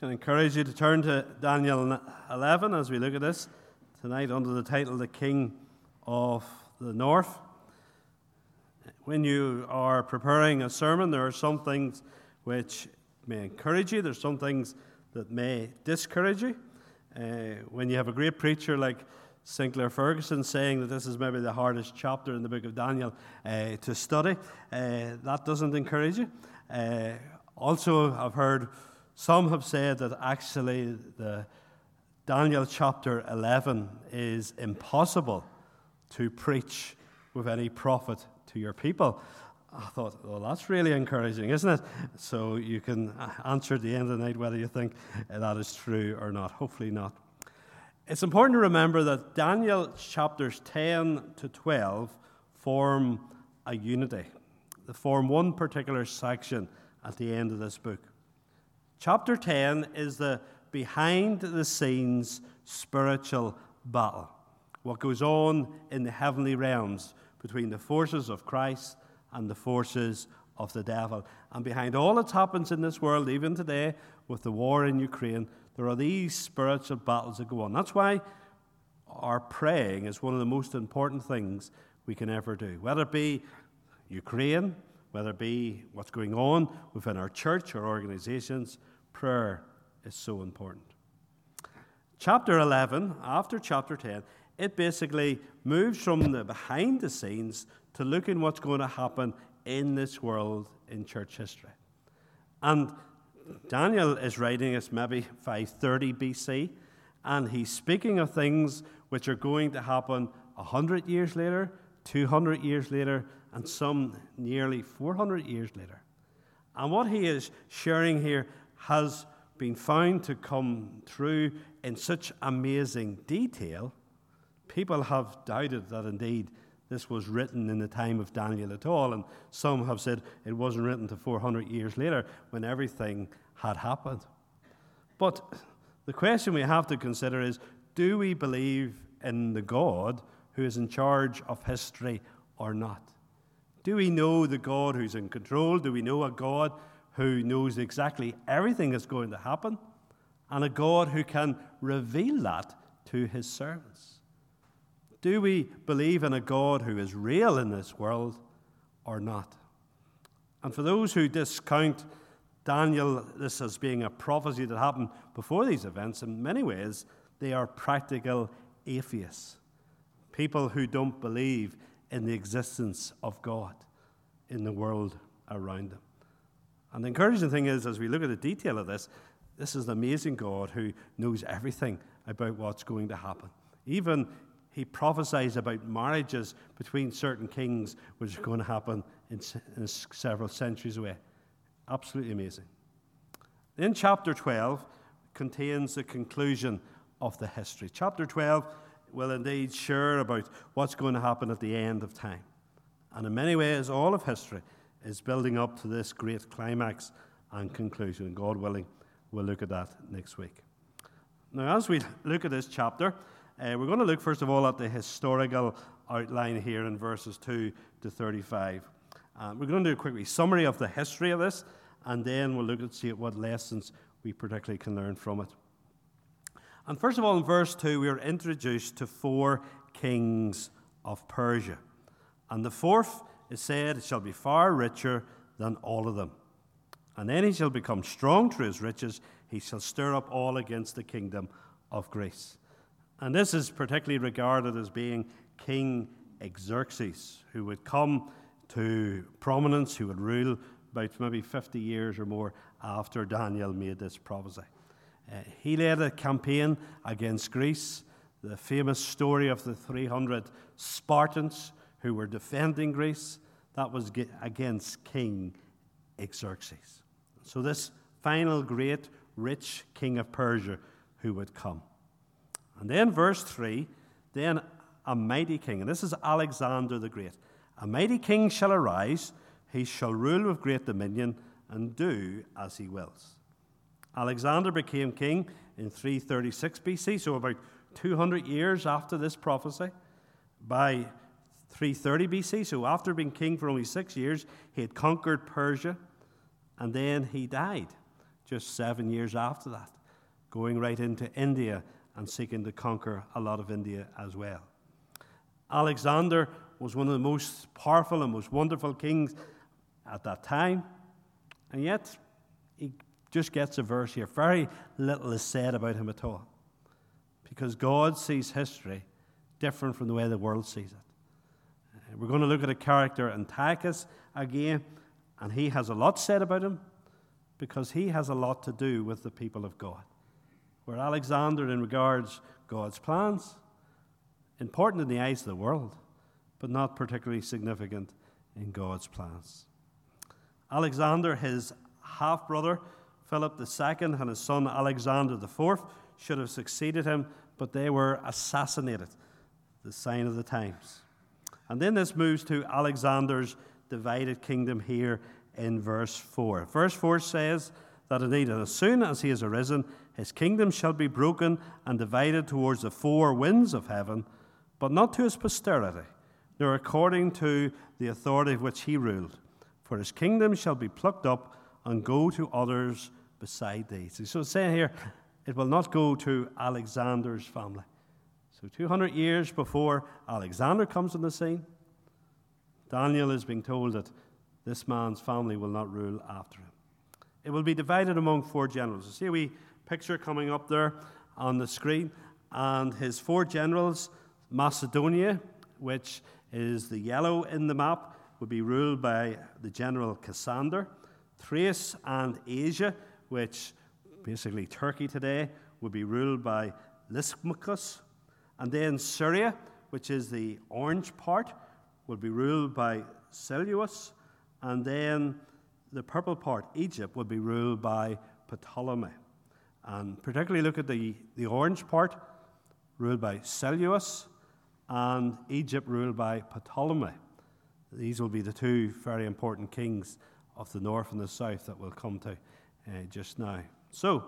can encourage you to turn to Daniel 11 as we look at this tonight under the title The King of the North. When you are preparing a sermon, there are some things which may encourage you, there's some things that may discourage you. Uh, when you have a great preacher like Sinclair Ferguson saying that this is maybe the hardest chapter in the book of Daniel uh, to study, uh, that doesn't encourage you. Uh, also, I've heard some have said that actually the Daniel chapter 11 is impossible to preach with any profit to your people. I thought, well, that's really encouraging, isn't it? So you can answer at the end of the night whether you think that is true or not. Hopefully not. It's important to remember that Daniel chapters 10 to 12 form a unity. They form one particular section at the end of this book. Chapter 10 is the behind the scenes spiritual battle. What goes on in the heavenly realms between the forces of Christ and the forces of the devil. And behind all that happens in this world, even today, with the war in Ukraine, there are these spiritual battles that go on. That's why our praying is one of the most important things we can ever do. Whether it be Ukraine, whether it be what's going on within our church or organizations, prayer is so important. Chapter 11, after chapter 10, it basically moves from the behind the scenes to looking what's going to happen in this world in church history. And Daniel is writing us maybe 530 BC, and he's speaking of things which are going to happen 100 years later, 200 years later, and some nearly 400 years later. And what he is sharing here has been found to come through in such amazing detail, people have doubted that indeed this was written in the time of Daniel at all. And some have said it wasn't written to 400 years later when everything had happened. But the question we have to consider is do we believe in the God who is in charge of history or not? Do we know the God who's in control? Do we know a God who knows exactly everything that's going to happen? And a God who can reveal that to his servants? Do we believe in a God who is real in this world or not? And for those who discount Daniel, this as being a prophecy that happened before these events, in many ways, they are practical atheists. People who don't believe in the existence of God in the world around them. And the encouraging thing is, as we look at the detail of this, this is an amazing God who knows everything about what's going to happen. Even he prophesies about marriages between certain kings, which are going to happen in, in several centuries away. Absolutely amazing. Then, chapter 12 contains the conclusion of the history. Chapter 12 will indeed share about what's going to happen at the end of time. And in many ways, all of history is building up to this great climax and conclusion. And God willing, we'll look at that next week. Now, as we look at this chapter, uh, we're going to look, first of all, at the historical outline here in verses 2 to 35. Uh, we're going to do a quick summary of the history of this, and then we'll look and see what lessons we particularly can learn from it. And first of all, in verse 2, we are introduced to four kings of Persia. And the fourth is said, It shall be far richer than all of them. And then he shall become strong through his riches. He shall stir up all against the kingdom of Greece. And this is particularly regarded as being King Xerxes, who would come to prominence, who would rule about maybe 50 years or more after Daniel made this prophecy. Uh, he led a campaign against Greece, the famous story of the 300 Spartans who were defending Greece. That was against King Xerxes. So, this final great, rich king of Persia who would come. And then, verse 3 then a mighty king, and this is Alexander the Great. A mighty king shall arise, he shall rule with great dominion and do as he wills. Alexander became king in 336 BC, so about 200 years after this prophecy. By 330 BC, so after being king for only six years, he had conquered Persia and then he died. just seven years after that, going right into India and seeking to conquer a lot of India as well. Alexander was one of the most powerful and most wonderful kings at that time, and yet he just gets a verse here. Very little is said about him at all. Because God sees history different from the way the world sees it. We're going to look at a character, Antiochus, again, and he has a lot said about him because he has a lot to do with the people of God. Where Alexander, in regards God's plans, important in the eyes of the world, but not particularly significant in God's plans. Alexander, his half brother, Philip II, and his son Alexander IV should have succeeded him, but they were assassinated, the sign of the times. And then this moves to Alexander's divided kingdom here in verse 4. Verse 4 says that indeed, as soon as he is arisen, his kingdom shall be broken and divided towards the four winds of heaven, but not to his posterity, nor according to the authority of which he ruled. For his kingdom shall be plucked up and go to others beside these. So it's saying here, it will not go to Alexander's family. So 200 years before Alexander comes on the scene, Daniel is being told that this man's family will not rule after him. It will be divided among four generals. You see a wee picture coming up there on the screen, and his four generals, Macedonia, which is the yellow in the map, would be ruled by the general Cassander. Thrace and Asia, which basically Turkey today, would be ruled by Lysimachus. And then Syria, which is the orange part, will be ruled by Seleucus. And then the purple part, Egypt, will be ruled by Ptolemy. And particularly look at the, the orange part, ruled by Seleucus, and Egypt ruled by Ptolemy. These will be the two very important kings of the north and the south that we'll come to uh, just now. So,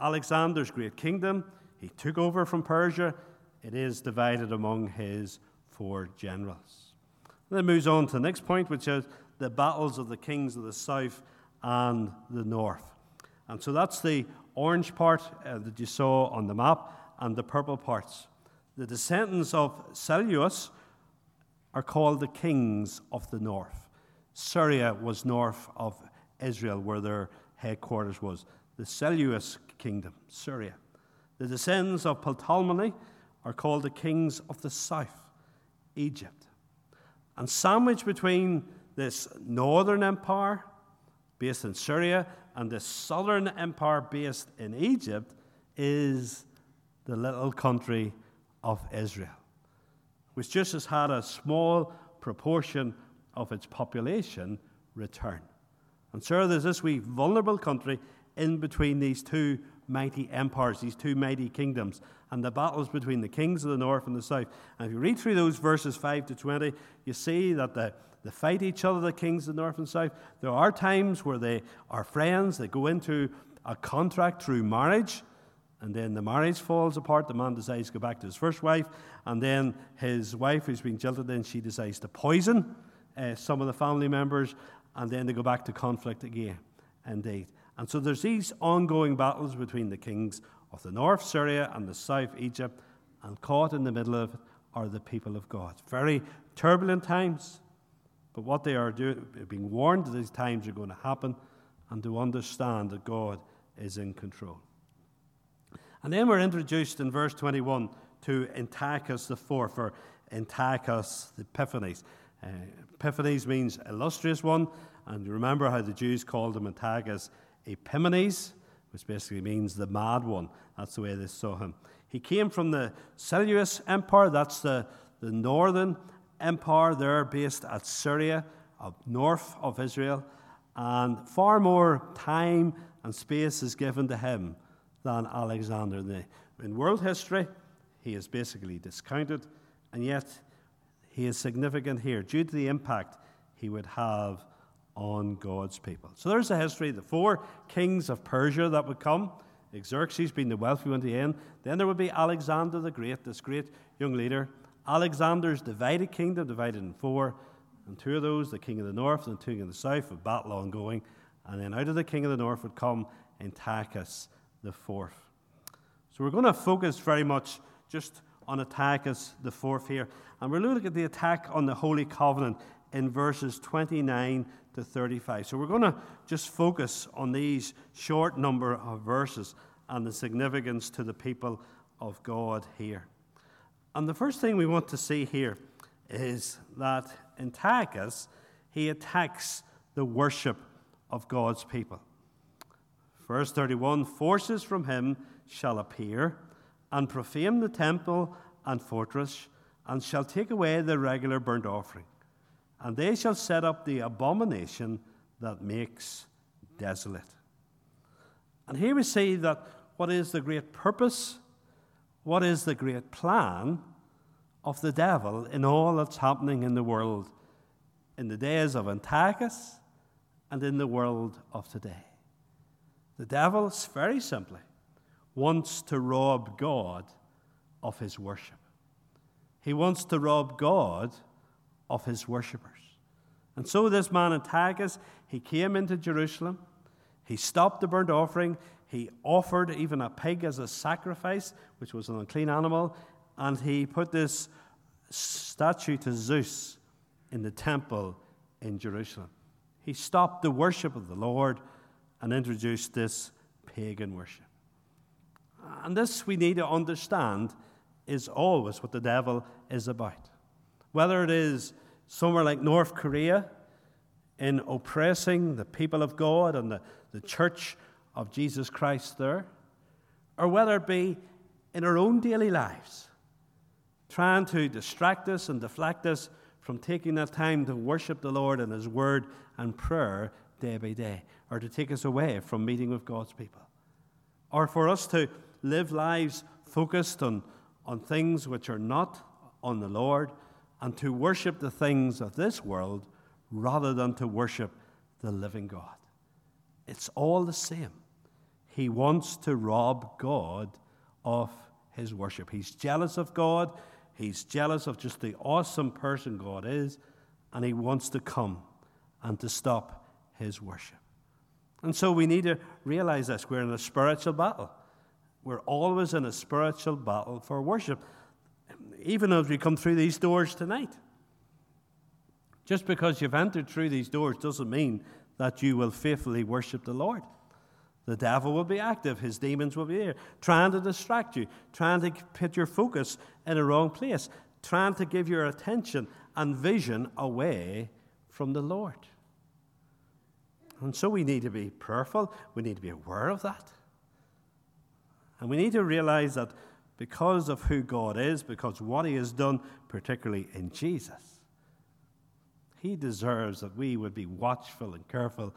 Alexander's great kingdom, he took over from Persia. It is divided among his four generals. And then moves on to the next point, which is the battles of the kings of the south and the north. And so that's the orange part uh, that you saw on the map and the purple parts. The descendants of Seleucus are called the kings of the north. Syria was north of Israel, where their headquarters was. The Seleucus kingdom, Syria. The descendants of Ptolemy are called the kings of the south, Egypt. And sandwiched between this northern empire based in Syria and this southern empire based in Egypt is the little country of Israel, which just has had a small proportion of its population return. And so there's this wee vulnerable country in between these two mighty empires, these two mighty kingdoms, and the battles between the kings of the north and the south. And if you read through those verses 5 to 20, you see that the, they fight each other, the kings of the north and south. There are times where they are friends, they go into a contract through marriage, and then the marriage falls apart. The man decides to go back to his first wife, and then his wife, who's been jilted, then she decides to poison uh, some of the family members, and then they go back to conflict again, indeed. And so there's these ongoing battles between the kings of the north, Syria, and the south, Egypt, and caught in the middle of it are the people of God. Very turbulent times, but what they are doing, being warned that these times are going to happen, and to understand that God is in control. And then we're introduced in verse 21 to Antiochus the fourth, or Antiochus the Epiphanes. Uh, Epiphanes means illustrious one, and you remember how the Jews called him Antiochus Epimanes, which basically means the mad one. That's the way they saw him. He came from the Seleucus Empire, that's the, the northern empire there based at Syria, up north of Israel, and far more time and space is given to him than Alexander. In world history, he is basically discounted, and yet he is significant here due to the impact he would have on God's people. So there's the history. The four kings of Persia that would come. Xerxes being the wealthy one to the end. Then there would be Alexander the Great, this great young leader. Alexander's divided kingdom, divided in four. And two of those, the king of the north and the king of the south, with battle ongoing. And then out of the king of the north would come Antiochus the fourth. So we're going to focus very much just on Antiochus the fourth here. And we're looking at the attack on the Holy Covenant in verses 29 to 35. So we're going to just focus on these short number of verses and the significance to the people of God here. And the first thing we want to see here is that Antiochus, he attacks the worship of God's people. Verse 31 Forces from him shall appear and profane the temple and fortress, and shall take away the regular burnt offering. And they shall set up the abomination that makes desolate. And here we see that what is the great purpose, what is the great plan of the devil in all that's happening in the world in the days of Antiochus and in the world of today. The devil, very simply, wants to rob God of his worship. He wants to rob God of his worshippers. And so this man Antiochus, he came into Jerusalem. He stopped the burnt offering. He offered even a pig as a sacrifice, which was an unclean animal. And he put this statue to Zeus in the temple in Jerusalem. He stopped the worship of the Lord and introduced this pagan worship. And this we need to understand is always what the devil is about. Whether it is somewhere like North Korea in oppressing the people of God and the, the church of Jesus Christ there, or whether it be in our own daily lives, trying to distract us and deflect us from taking that time to worship the Lord and His Word and prayer day by day, or to take us away from meeting with God's people, or for us to live lives focused on, on things which are not on the Lord, and to worship the things of this world rather than to worship the living God. It's all the same. He wants to rob God of his worship. He's jealous of God. He's jealous of just the awesome person God is, and he wants to come and to stop his worship. And so we need to realize this. We're in a spiritual battle. We're always in a spiritual battle for worship, even as we come through these doors tonight. Just because you've entered through these doors doesn't mean that you will faithfully worship the Lord. The devil will be active, his demons will be there, trying to distract you, trying to put your focus in a wrong place, trying to give your attention and vision away from the Lord. And so we need to be prayerful, we need to be aware of that. And we need to realize that because of who God is, because what He has done, particularly in Jesus, He deserves that we would be watchful and careful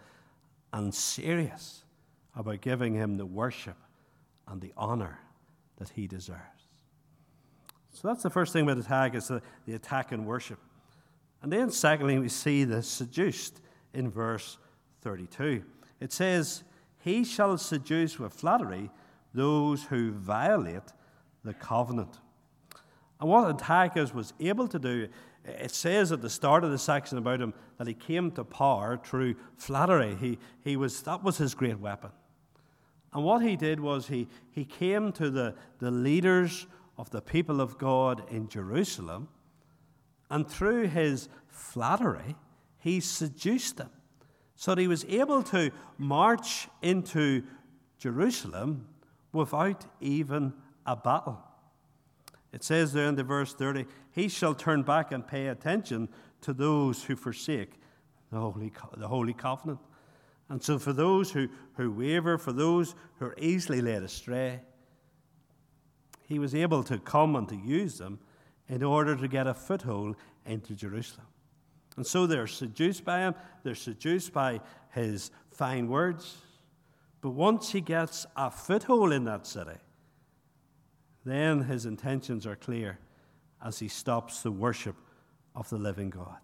and serious about giving Him the worship and the honor that He deserves. So that's the first thing about attack is the, the attack and worship. And then secondly, we see the seduced in verse 32. It says, He shall seduce with flattery those who violate the covenant. And what Antiochus was able to do, it says at the start of the section about him that he came to power through flattery. He, he was, that was his great weapon. And what he did was he, he came to the, the leaders of the people of God in Jerusalem, and through his flattery, he seduced them. So that he was able to march into Jerusalem without even a battle. It says there in the verse 30, he shall turn back and pay attention to those who forsake the holy, the holy covenant. And so, for those who, who waver, for those who are easily led astray, he was able to come and to use them in order to get a foothold into Jerusalem. And so they're seduced by him, they're seduced by his fine words, but once he gets a foothold in that city, then his intentions are clear as he stops the worship of the living God.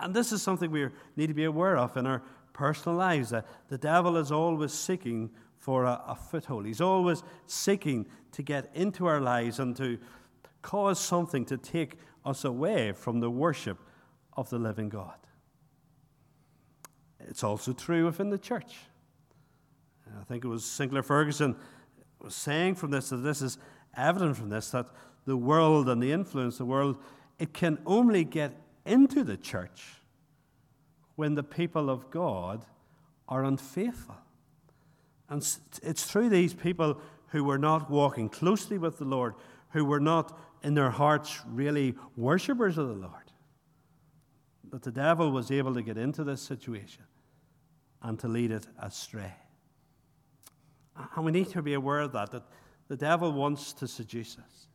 And this is something we need to be aware of in our personal lives that the devil is always seeking for a, a, foothold. He's always seeking to get into our lives and to cause something to take us away from the worship of the living God. It's also true within the church. I think it was Sinclair Ferguson saying from this that this is evident from this that the world and the influence of the world, it can only get into the church when the people of God are unfaithful. And it's through these people who were not walking closely with the Lord, who were not in their hearts really worshippers of the Lord, that the devil was able to get into this situation and to lead it astray. And we need to be aware of that, that the devil wants to seduce us.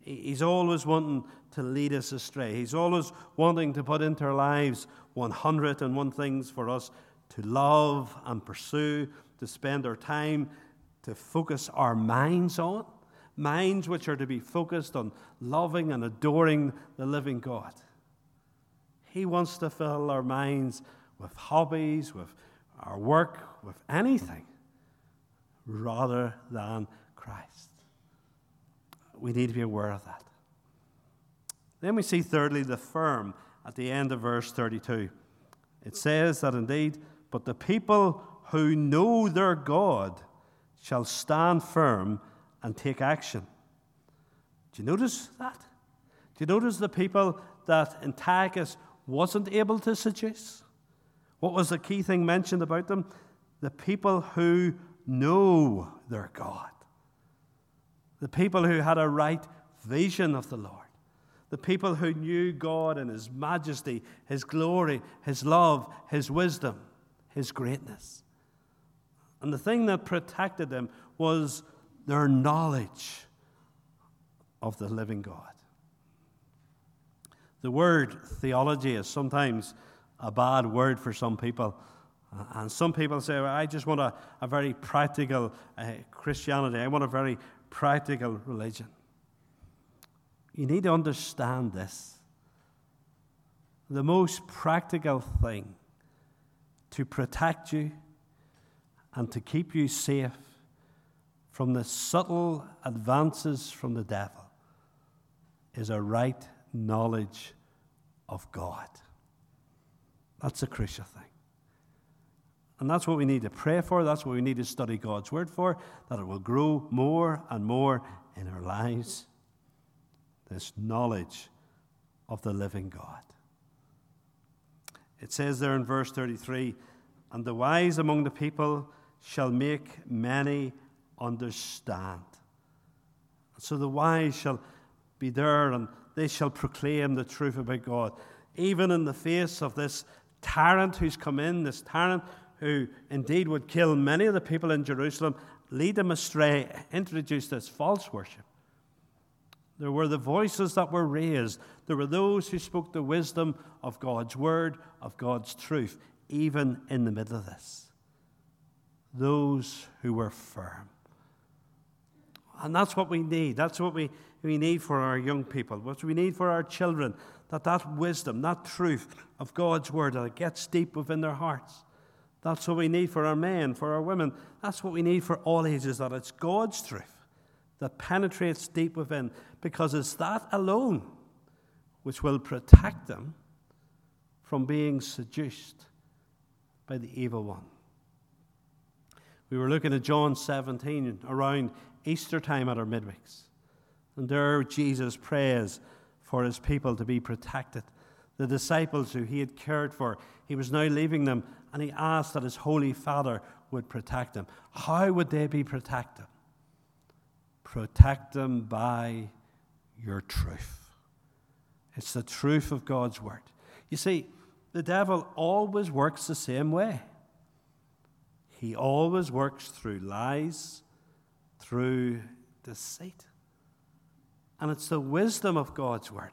He's always wanting to lead us astray. He's always wanting to put into our lives 101 things for us to love and pursue, to spend our time, to focus our minds on. Minds which are to be focused on loving and adoring the living God. He wants to fill our minds with hobbies, with our work, with anything, rather than Christ. We need to be aware of that. Then we see, thirdly, the firm at the end of verse 32. It says that indeed, but the people who know their God shall stand firm and take action. Do you notice that? Do you notice the people that Antiochus wasn't able to seduce? What was the key thing mentioned about them? The people who know their God. The people who had a right vision of the Lord. The people who knew God and His majesty, His glory, His love, His wisdom, His greatness. And the thing that protected them was their knowledge of the living God. The word theology is sometimes a bad word for some people. And some people say, well, I just want a, a very practical uh, Christianity. I want a very practical religion. You need to understand this. The most practical thing to protect you and to keep you safe from the subtle advances from the devil is a right knowledge of God. That's a crucial thing. And that's what we need to pray for. That's what we need to study God's Word for, that it will grow more and more in our lives. This knowledge of the living God. It says there in verse 33 And the wise among the people shall make many understand. So the wise shall be there and they shall proclaim the truth about God. Even in the face of this tyrant who's come in, this tyrant who indeed would kill many of the people in Jerusalem, lead them astray, introduce this false worship. There were the voices that were raised. There were those who spoke the wisdom of God's word, of God's truth, even in the middle of this. Those who were firm. And that's what we need. That's what we, we need for our young people, what we need for our children. That that wisdom, that truth of God's word, that it gets deep within their hearts. That's what we need for our men, for our women. That's what we need for all ages, that it's God's truth that penetrates deep within, because it's that alone which will protect them from being seduced by the evil one. We were looking at John 17 around Easter time at our midweeks. And there Jesus prays for his people to be protected. The disciples who he had cared for, he was now leaving them, and he asked that his Holy Father would protect them. How would they be protected? Protect them by your truth. It's the truth of God's word. You see, the devil always works the same way. He always works through lies, through deceit. And it's the wisdom of God's word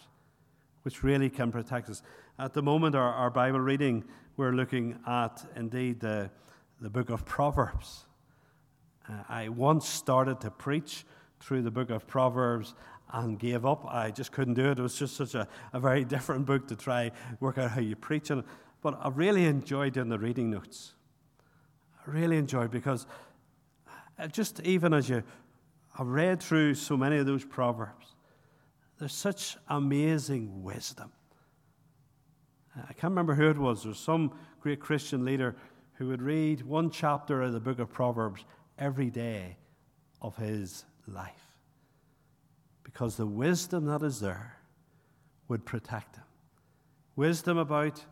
which really can protect us. At the moment, our, our Bible reading, we're looking at indeed the, the book of Proverbs. Uh, I once started to preach through the book of Proverbs and gave up. I just couldn't do it. It was just such a, a very different book to try work out how you preach it. But I really enjoyed doing the reading notes. I really enjoyed because just even as you have read through so many of those proverbs, there's such amazing wisdom. I can't remember who it was. There's some great Christian leader who would read one chapter of the book of Proverbs every day of his life. Because the wisdom that is there would protect him. Wisdom about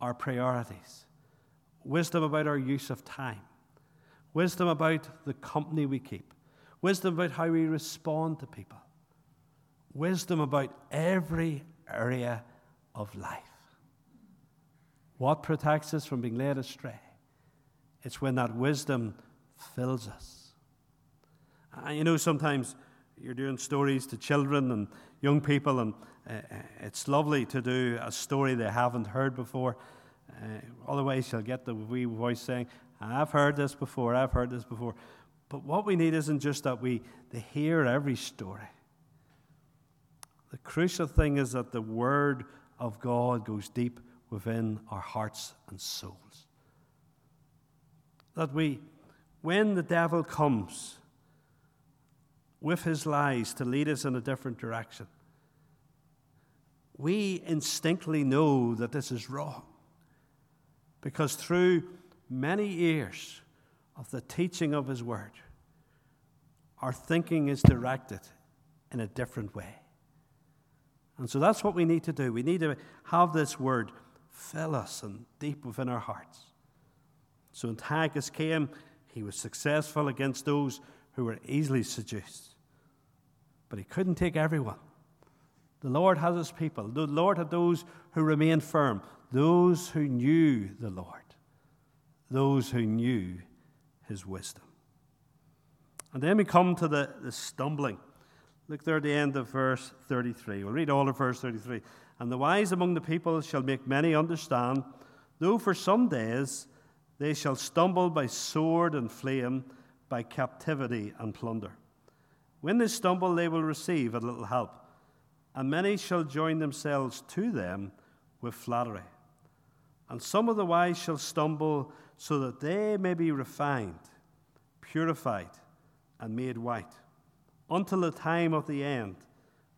our priorities, wisdom about our use of time, wisdom about the company we keep, wisdom about how we respond to people, wisdom about every area of life. What protects us from being led astray? It's when that wisdom fills us. And you know, sometimes you're doing stories to children and young people, and uh, it's lovely to do a story they haven't heard before. Uh, otherwise, you'll get the wee voice saying, I've heard this before, I've heard this before. But what we need isn't just that we they hear every story. The crucial thing is that the Word of God goes deep within our hearts and souls. That we, when the devil comes with his lies to lead us in a different direction, we instinctively know that this is wrong. Because through many years of the teaching of His Word, our thinking is directed in a different way. And so that's what we need to do. We need to have this Word fill us and deep within our hearts. So when Antiochus came, he was successful against those who were easily seduced. But he couldn't take everyone. The Lord has his people. The Lord had those who remained firm, those who knew the Lord those who knew his wisdom. And then we come to the, the stumbling. Look there at the end of verse 33. We'll read all of verse 33. And the wise among the people shall make many understand, though for some days they shall stumble by sword and flame, by captivity and plunder. When they stumble, they will receive a little help, and many shall join themselves to them with flattery. And some of the wise shall stumble so that they may be refined, purified, and made white, until the time of the end,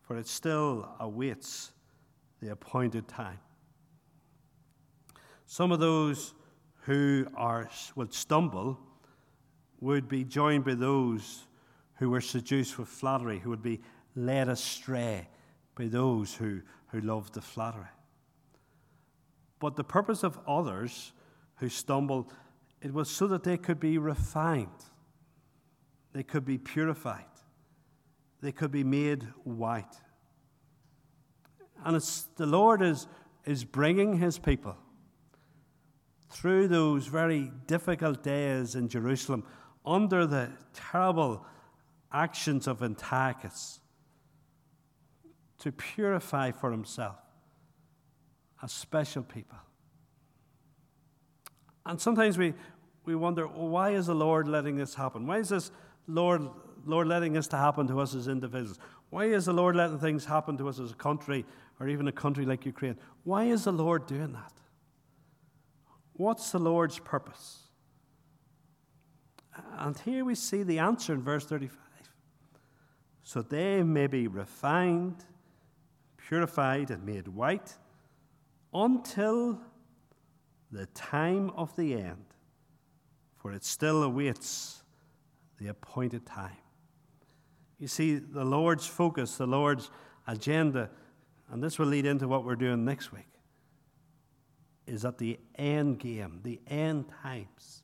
for it still awaits the appointed time. Some of those who are, would stumble would be joined by those who were seduced with flattery, who would be led astray by those who, who loved the flattery. But the purpose of others who stumbled, it was so that they could be refined, they could be purified, they could be made white. And it's, the Lord is, is bringing his people through those very difficult days in Jerusalem under the terrible actions of Antiochus to purify for himself a special people. And sometimes we, we wonder, well, why is the Lord letting this happen? Why is this Lord, Lord letting this to happen to us as individuals? Why is the Lord letting things happen to us as a country or even a country like Ukraine? Why is the Lord doing that? What's the Lord's purpose? And here we see the answer in verse 35. So they may be refined, purified, and made white until the time of the end, for it still awaits the appointed time. You see, the Lord's focus, the Lord's agenda, and this will lead into what we're doing next week, is at the end game, the end times.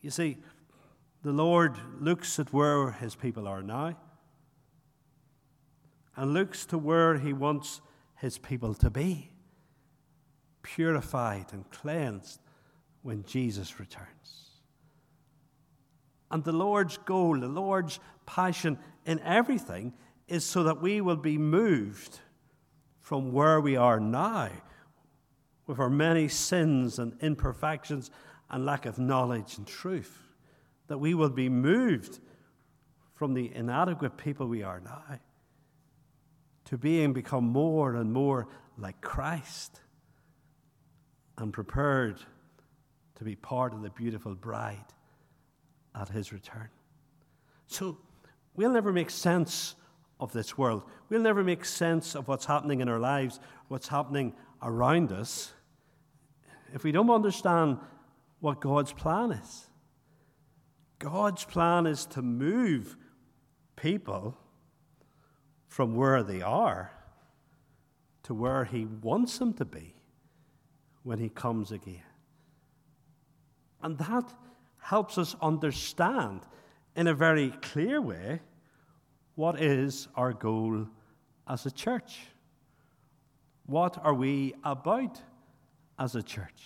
You see, the Lord looks at where his people are now and looks to where he wants his people to be purified and cleansed when Jesus returns. And the Lord's goal, the Lord's passion in everything is so that we will be moved from where we are now with our many sins and imperfections and lack of knowledge and truth. That we will be moved from the inadequate people we are now to being become more and more like Christ and prepared to be part of the beautiful bride at his return. So we'll never make sense of this world. We'll never make sense of what's happening in our lives, what's happening around us, if we don't understand what God's plan is. God's plan is to move people from where they are to where He wants them to be when He comes again. And that helps us understand in a very clear way what is our goal as a church. What are we about as a church?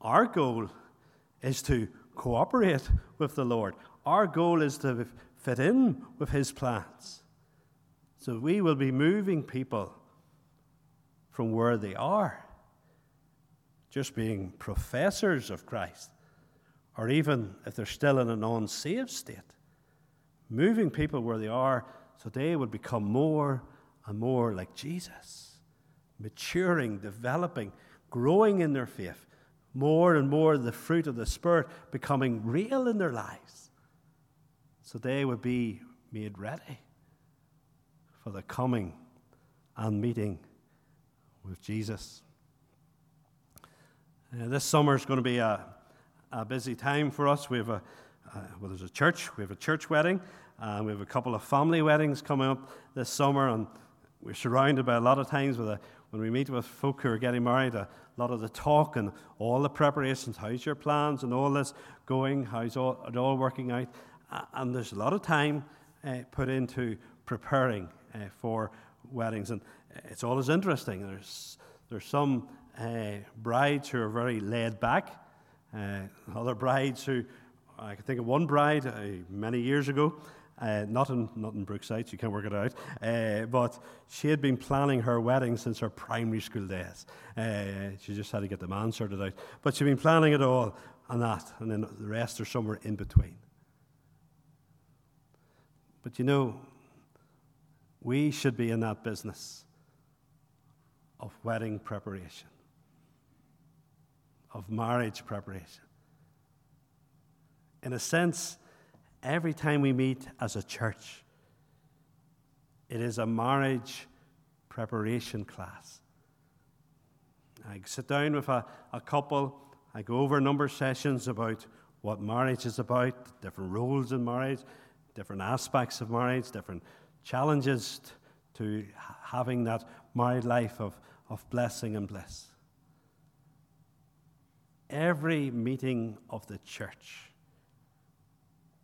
Our goal is to cooperate with the Lord. Our goal is to fit in with His plans. So we will be moving people from where they are, just being professors of Christ, or even if they're still in an unsaved state, moving people where they are so they would become more and more like Jesus, maturing, developing, growing in their faith, more and more the fruit of the Spirit becoming real in their lives, so they would be made ready for the coming and meeting with Jesus. Uh, this summer is going to be a, a busy time for us. We have a, uh, well, there's a church, we have a church wedding, and we have a couple of family weddings coming up this summer, and we're surrounded by a lot of times with a, when we meet with folk who are getting married, a lot of the talk and all the preparations. How's your plans and all this going? How's all, it all working out? And there's a lot of time uh, put into preparing uh, for weddings, and it's always interesting. There's there's some uh, brides who are very laid back, uh, other brides who I can think of one bride uh, many years ago uh, not, in, not in Brookside, you can't work it out. Uh, but she had been planning her wedding since her primary school days. Uh, she just had to get the man sorted out. But she'd been planning it all and that, and then the rest are somewhere in between. But you know, we should be in that business of wedding preparation, of marriage preparation. In a sense, every time we meet as a church, it is a marriage preparation class. I sit down with a, a couple, I go over a number of sessions about what marriage is about, different roles in marriage, different aspects of marriage, different challenges to having that married life of, of blessing and bliss. Every meeting of the church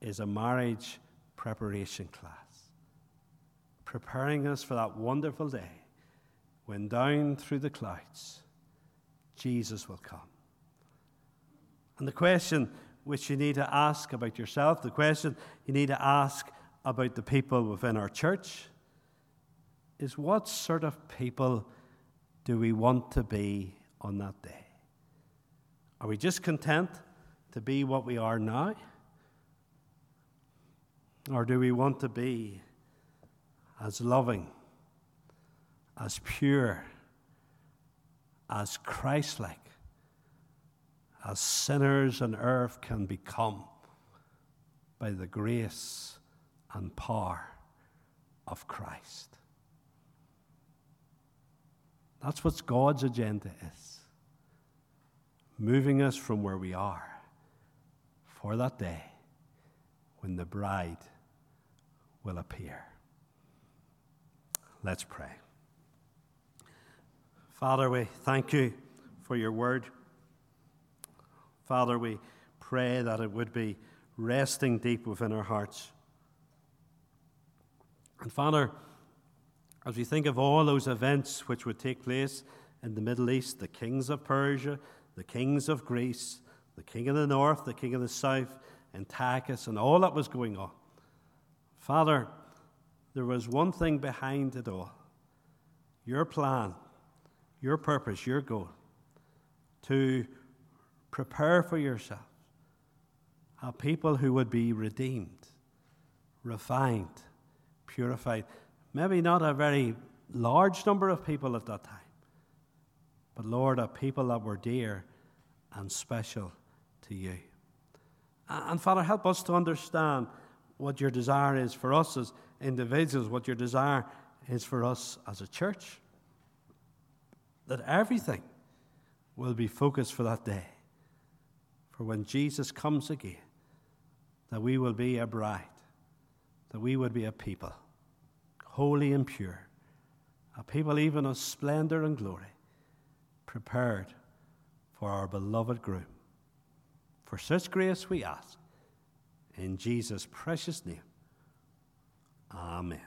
is a marriage preparation class, preparing us for that wonderful day when down through the clouds Jesus will come. And the question which you need to ask about yourself, the question you need to ask about the people within our church, is what sort of people do we want to be on that day? Are we just content to be what we are now? Or do we want to be as loving, as pure, as Christ like, as sinners on earth can become by the grace and power of Christ? That's what God's agenda is. Moving us from where we are for that day when the bride will appear. Let's pray. Father, we thank you for your word. Father, we pray that it would be resting deep within our hearts. And Father, as we think of all those events which would take place in the Middle East, the kings of Persia, the kings of Greece, the king of the north, the king of the south, Antiochus, and all that was going on. Father, there was one thing behind it all your plan, your purpose, your goal to prepare for yourself a people who would be redeemed, refined, purified. Maybe not a very large number of people at that time, but Lord, a people that were dear and special to you. And Father, help us to understand what your desire is for us as individuals, what your desire is for us as a church. That everything will be focused for that day for when Jesus comes again, that we will be a bride, that we would be a people, holy and pure, a people even of splendor and glory, prepared for our beloved groom. For such grace we ask, in Jesus' precious name. Amen.